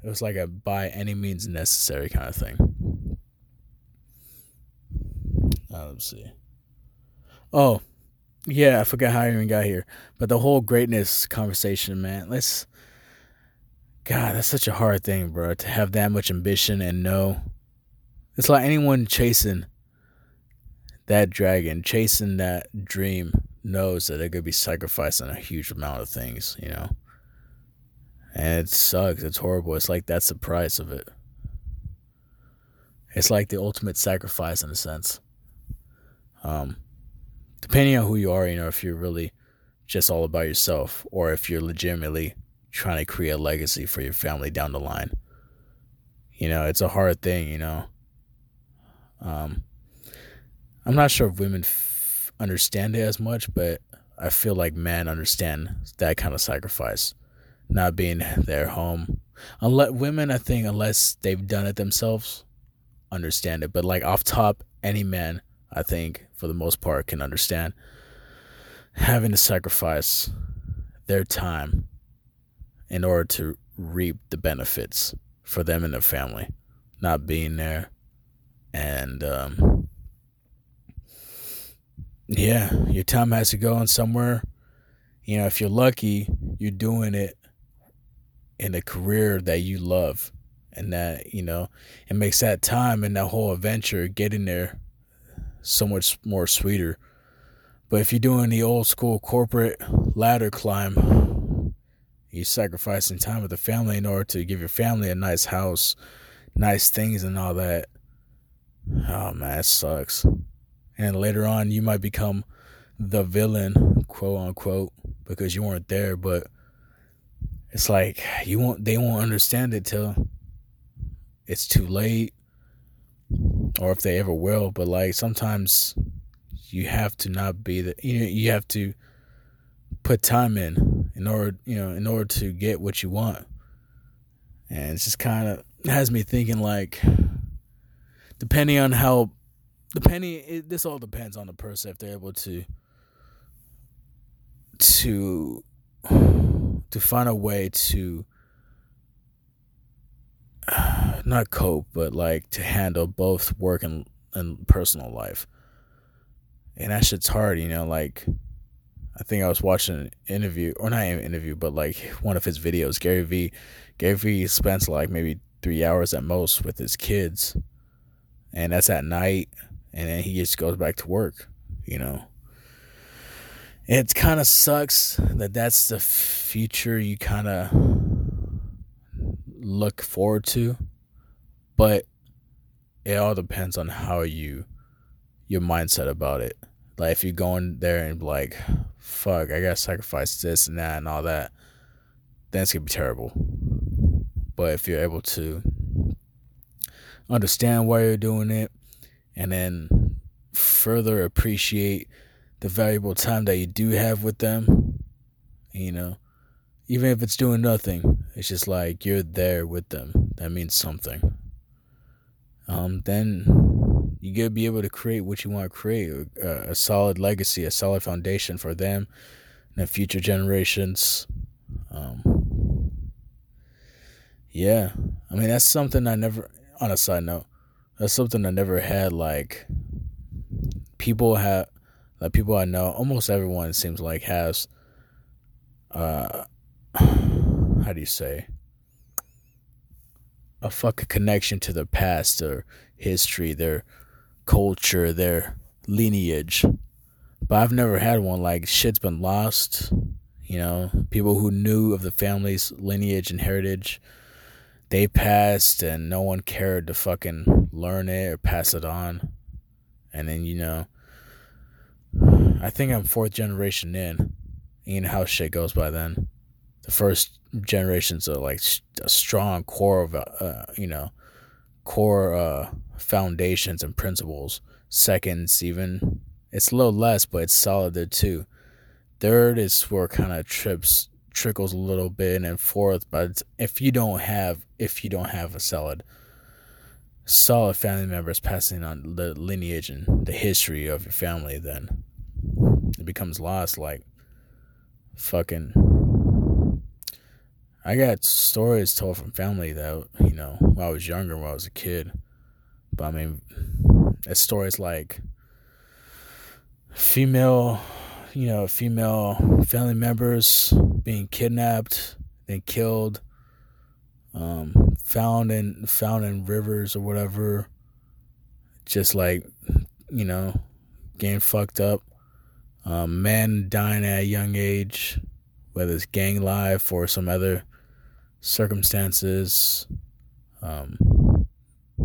was like a by any means necessary kind of thing. Uh, let's see. Oh, yeah, I forgot how I even got here. But the whole greatness conversation, man. Let's. God, that's such a hard thing, bro. To have that much ambition and know. It's like anyone chasing that dragon, chasing that dream, knows that they're going to be sacrificing a huge amount of things, you know? And it sucks. It's horrible. It's like that's the price of it. It's like the ultimate sacrifice in a sense. Um, depending on who you are, you know, if you're really just all about yourself or if you're legitimately trying to create a legacy for your family down the line. You know, it's a hard thing, you know. Um, I'm not sure if women f- understand it as much, but I feel like men understand that kind of sacrifice, not being their home. Unless women, I think, unless they've done it themselves, understand it. But like off top, any man I think, for the most part, can understand having to sacrifice their time in order to reap the benefits for them and their family, not being there. And, um, yeah, your time has to go on somewhere. You know, if you're lucky, you're doing it in a career that you love and that, you know, it makes that time and that whole adventure getting there so much more sweeter. But if you're doing the old school corporate ladder climb, you're sacrificing time with the family in order to give your family a nice house, nice things, and all that. Oh man, it sucks. And later on, you might become the villain, quote unquote, because you weren't there. But it's like you won't. They won't understand it till it's too late or if they ever will. But like sometimes you have to not be the you know, you have to put time in in order you know in order to get what you want. And it's just kind of has me thinking like depending on how depending it, this all depends on the person if they're able to to to find a way to not cope, but like to handle both work and, and personal life. And that shit's hard, you know, like I think I was watching an interview or not an interview, but like one of his videos, Gary V. Gary V spends like maybe three hours at most with his kids. And that's at night and then he just goes back to work, you know. it kind of sucks that that's the future you kind of look forward to but it all depends on how you your mindset about it like if you're going there and like fuck i gotta sacrifice this and that and all that then it's gonna be terrible but if you're able to understand why you're doing it and then further appreciate the valuable time that you do have with them. You know, even if it's doing nothing, it's just like you're there with them. That means something. Um, then you gotta be able to create what you want to create a, a solid legacy, a solid foundation for them and the future generations. Um, yeah, I mean that's something I never. On a side note, that's something I never had. Like people have like people I know, almost everyone seems like has uh how do you say a fucking connection to their past, their history, their culture, their lineage. But I've never had one like shit's been lost. You know, people who knew of the family's lineage and heritage, they passed and no one cared to fucking learn it or pass it on. And then, you know, I think I'm fourth generation in. You know how shit goes by then. The first generations are like a strong core of, uh, you know, core uh, foundations and principles. Seconds, even it's a little less, but it's solid there too. Third is where kind of trips trickles a little bit, and fourth, but if you don't have if you don't have a solid solid family members passing on the lineage and the history of your family, then it becomes lost. Like, fucking. I got stories told from family that, you know, when I was younger, when I was a kid. But I mean, it's stories like female, you know, female family members being kidnapped, then killed, um, found in found in rivers or whatever, just like, you know, getting fucked up um, men dying at a young age, whether it's gang life or some other circumstances. Um,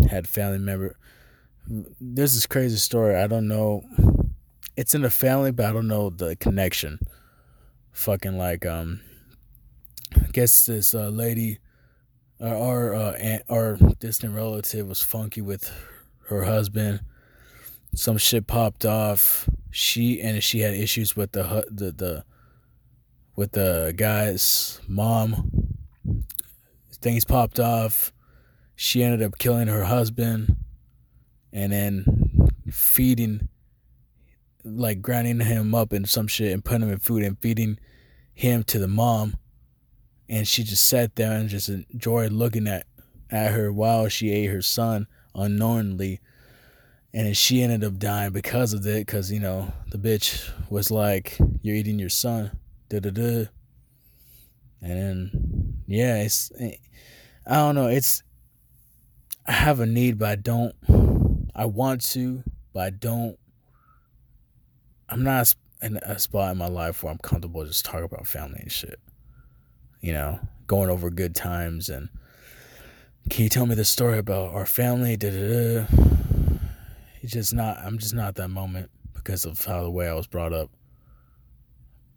had family member. There's this crazy story. I don't know. It's in the family, but I don't know the connection. Fucking like um, I guess this uh, lady, our uh, aunt, our distant relative was funky with her husband. Some shit popped off she and she had issues with the the the with the guy's mom. Things popped off. She ended up killing her husband, and then feeding, like grinding him up in some shit and putting him in food and feeding him to the mom. And she just sat there and just enjoyed looking at at her while she ate her son unknowingly and she ended up dying because of it because you know the bitch was like you're eating your son da da da and then yeah it's i don't know it's i have a need but i don't i want to but i don't i'm not in a spot in my life where i'm comfortable just talking about family and shit you know going over good times and can you tell me the story about our family da da da it's just not I'm just not that moment because of how the way I was brought up.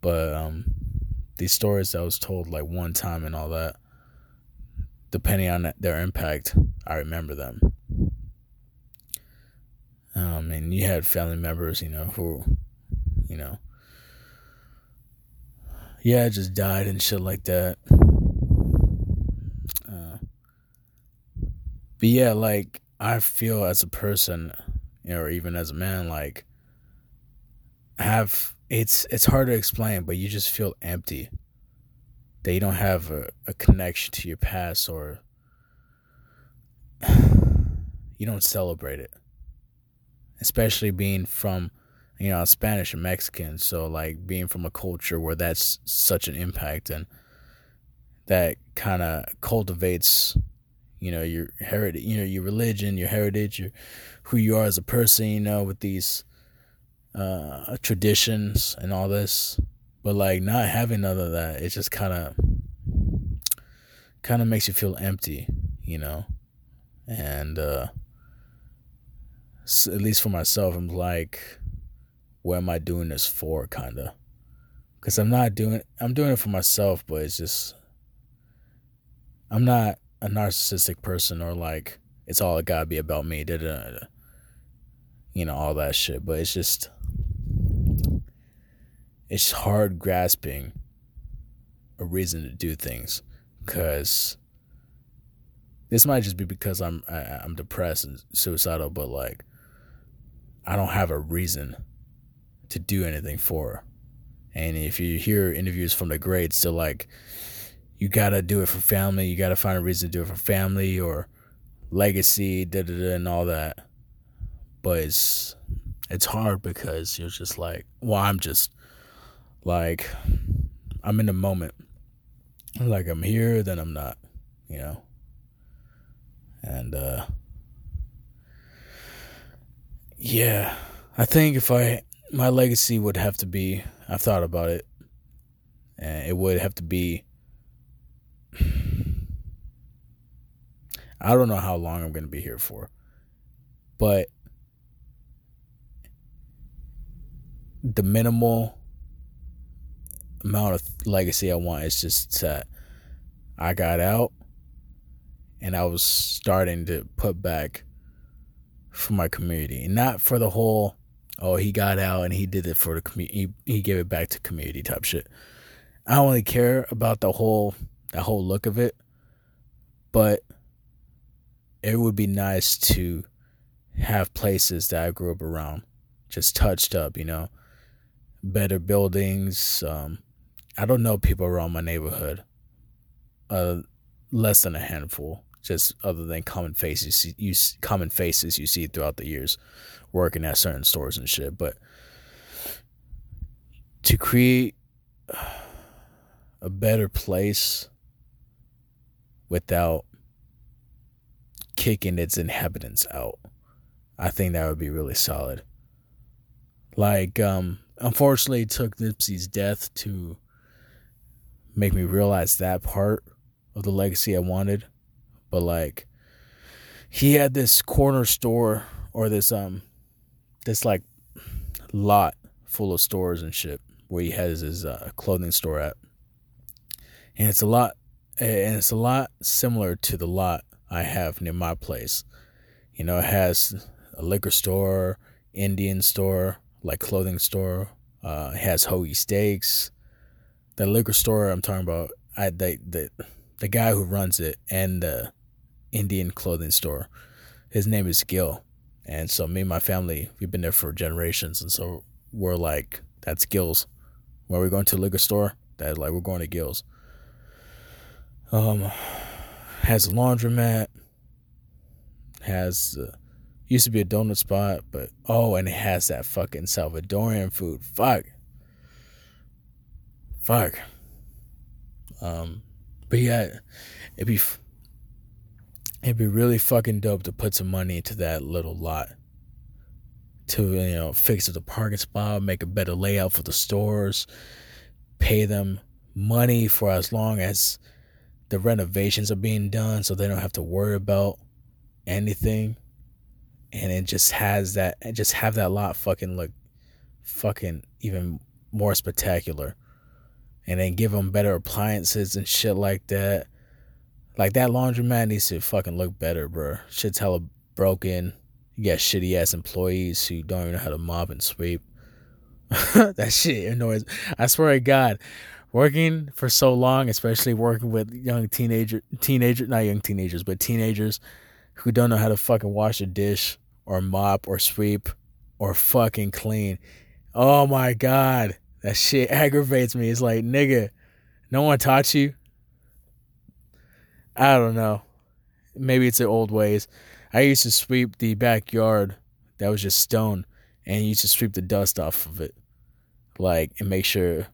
But um these stories that was told like one time and all that, depending on their impact, I remember them. Um, and you had family members, you know, who, you know, yeah, just died and shit like that. Uh, but yeah, like I feel as a person, you know, or even as a man, like have it's it's hard to explain, but you just feel empty. That you don't have a, a connection to your past or you don't celebrate it. Especially being from you know, Spanish and Mexican, so like being from a culture where that's such an impact and that kind of cultivates you know your heritage you know your religion your heritage your who you are as a person you know with these uh, traditions and all this, but like not having none of that, it just kind of kind of makes you feel empty, you know, and uh, at least for myself, I'm like, what am I doing this for, kind of? Because I'm not doing, I'm doing it for myself, but it's just, I'm not a narcissistic person or like it's all gotta be about me. Da, da, da, you know all that shit. But it's just it's hard grasping a reason to do things because this might just be because I'm I, am i am depressed and suicidal, but like I don't have a reason to do anything for. And if you hear interviews from the greats, they're like, you gotta do it for family. You gotta find a reason to do it for family or legacy, da da da, and all that. But it's it's hard because you're just like, well, I'm just like, I'm in the moment. Like I'm here, then I'm not, you know. And uh, yeah, I think if I my legacy would have to be, I've thought about it, and it would have to be I don't know how long I'm going to be here for. But the minimal amount of legacy I want is just that I got out and I was starting to put back for my community. Not for the whole oh he got out and he did it for the community he, he gave it back to community type shit. I don't really care about the whole that whole look of it. But it would be nice to have places that I grew up around just touched up, you know, better buildings. Um, I don't know people around my neighborhood, uh, less than a handful, just other than common faces you common faces you see throughout the years, working at certain stores and shit. But to create a better place without kicking its inhabitants out. I think that would be really solid. Like, um, unfortunately, it took Nipsey's death to make me realize that part of the legacy I wanted. But like, he had this corner store or this um, this like lot full of stores and shit where he has his uh, clothing store at, and it's a lot and it's a lot similar to the lot I have near my place. You know, it has a liquor store, Indian store, like clothing store. Uh, it has hoagie steaks. The liquor store I'm talking about, I the the the guy who runs it and the Indian clothing store, his name is Gil, and so me and my family we've been there for generations, and so we're like that's Gil's. Where we going to liquor store, That's like we're going to Gil's. Um, has a laundromat. Has uh, used to be a donut spot, but oh, and it has that fucking Salvadorian food. Fuck. Fuck. Um, but yeah, it'd be it'd be really fucking dope to put some money into that little lot to you know fix the parking spot, make a better layout for the stores, pay them money for as long as the renovations are being done so they don't have to worry about anything and it just has that and just have that lot fucking look fucking even more spectacular and then give them better appliances and shit like that. Like that laundromat needs to fucking look better bro shit's hella broken. You got shitty ass employees who don't even know how to mop and sweep. That shit annoys i swear to god working for so long, especially working with young teenager teenager not young teenagers, but teenagers who don't know how to fucking wash a dish or mop or sweep or fucking clean. Oh my god. That shit aggravates me. It's like, nigga, no one taught you. I don't know. Maybe it's the old ways. I used to sweep the backyard that was just stone and used to sweep the dust off of it. Like and make sure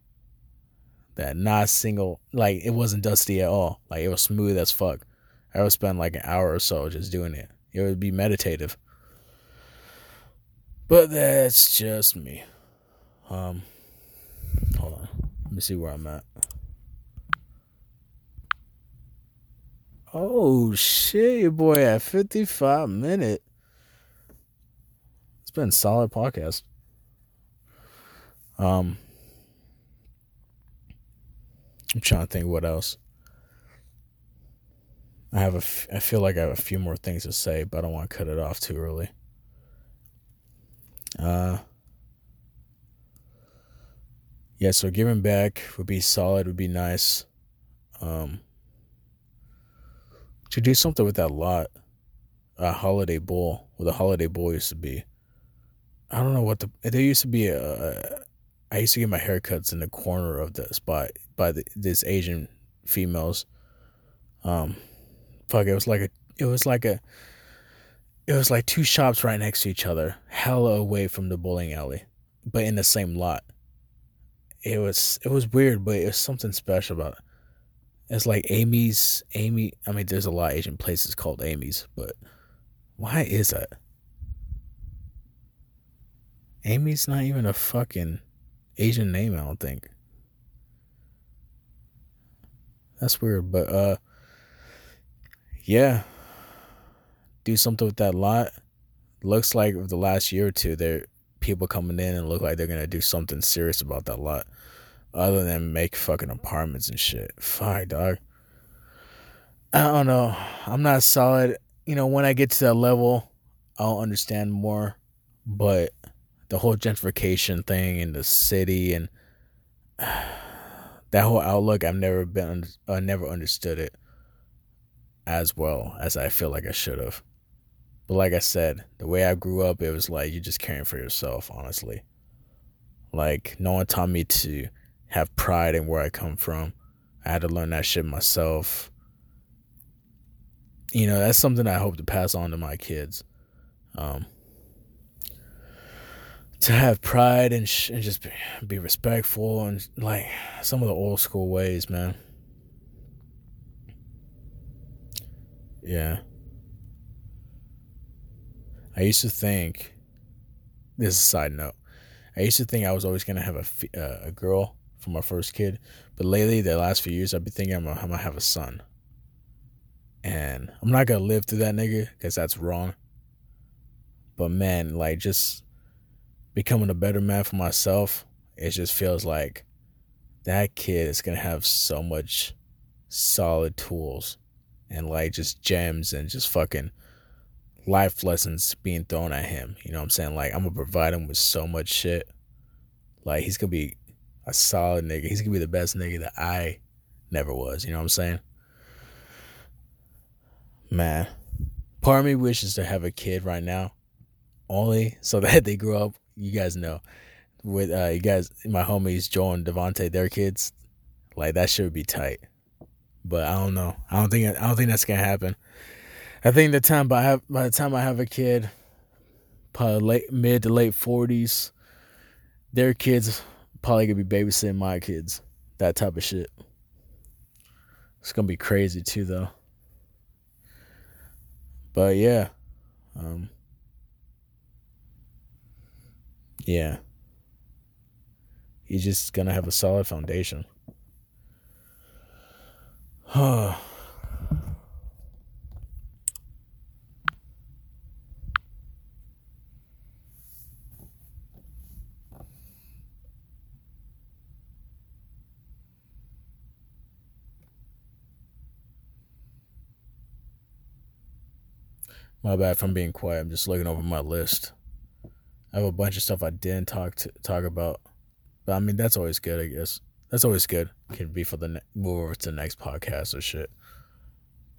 that not single like it wasn't dusty at all. Like it was smooth as fuck. I would spend like an hour or so just doing it. It would be meditative. But that's just me. Um, hold on. Let me see where I'm at. Oh shit, your boy at 55 minute. It's been solid podcast. Um I'm trying to think what else. I have a f- I feel like I have a few more things to say, but I don't want to cut it off too early. Uh Yeah, so giving back would be solid, would be nice. Um to do something with that lot, a holiday bowl, where the holiday bowl used to be. I don't know what the there used to be a. I used to get my haircuts in the corner of the spot by the, this Asian females. Um, fuck, it was like a, it was like a, it was like two shops right next to each other, hella away from the bowling alley, but in the same lot. It was it was weird, but it was something special about it. It's like Amy's. Amy. I mean, there's a lot of Asian places called Amy's, but why is that? Amy's not even a fucking Asian name. I don't think. That's weird, but uh, yeah. Do something with that lot. Looks like over the last year or two, there people coming in and look like they're gonna do something serious about that lot other than make fucking apartments and shit. Fuck, dog. I don't know. I'm not solid. You know, when I get to that level, I'll understand more. But the whole gentrification thing in the city and that whole outlook, I've never been, I never understood it as well as I feel like I should have. But like I said, the way I grew up, it was like you're just caring for yourself, honestly. Like no one taught me to have pride in where I come from. I had to learn that shit myself. You know, that's something I hope to pass on to my kids. Um, to have pride and, sh- and just be, be respectful and like some of the old school ways, man. Yeah. I used to think, this is a side note, I used to think I was always going to have a, uh, a girl for my first kid. But lately, the last few years, I've been thinking I'm I'm gonna have a son. And I'm not gonna live through that nigga because that's wrong. But man, like just becoming a better man for myself, it just feels like that kid is gonna have so much solid tools and like just gems and just fucking life lessons being thrown at him. You know what I'm saying? Like I'm gonna provide him with so much shit. Like he's gonna be a solid nigga. He's gonna be the best nigga that I never was. You know what I'm saying? Man, part of me wishes to have a kid right now, only so that they grow up. You guys know, with uh, you guys, my homies Joel and Devonte, their kids, like that should be tight. But I don't know. I don't think I don't think that's gonna happen. I think the time by have by the time I have a kid, probably late mid to late forties, their kids probably gonna be babysitting my kids. That type of shit. It's gonna be crazy too, though. But yeah, um, yeah, he's just gonna have a solid foundation. My bad from being quiet. I'm just looking over my list. I have a bunch of stuff I didn't talk to talk about, but I mean that's always good. I guess that's always good. Can be for the ne- move over to the next podcast or shit.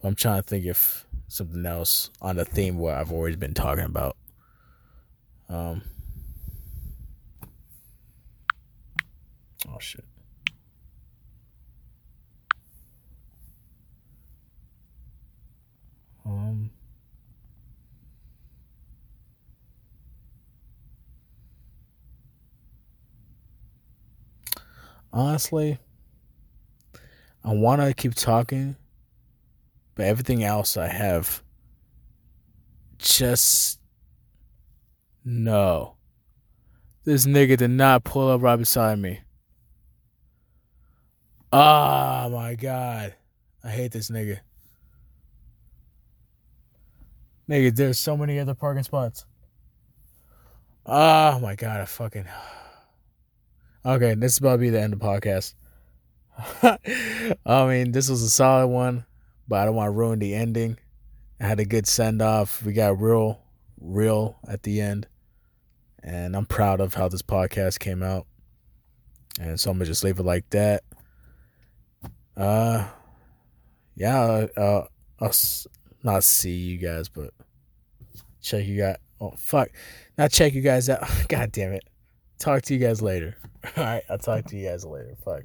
I'm trying to think if something else on the theme what I've always been talking about. Um. Oh shit. Um. Honestly, I want to keep talking, but everything else I have just no. This nigga did not pull up right beside me. Oh my god. I hate this nigga. Nigga, there's so many other parking spots. Oh my god, I fucking Okay, this is about to be the end of the podcast. I mean, this was a solid one, but I don't want to ruin the ending. I had a good send off. We got real, real at the end. And I'm proud of how this podcast came out. And so I'm gonna just leave it like that. Uh yeah, uh I'll not see you guys, but check you guys. Oh fuck, not check you guys out. God damn it. Talk to you guys later. All right, I'll talk to you guys later. Fuck.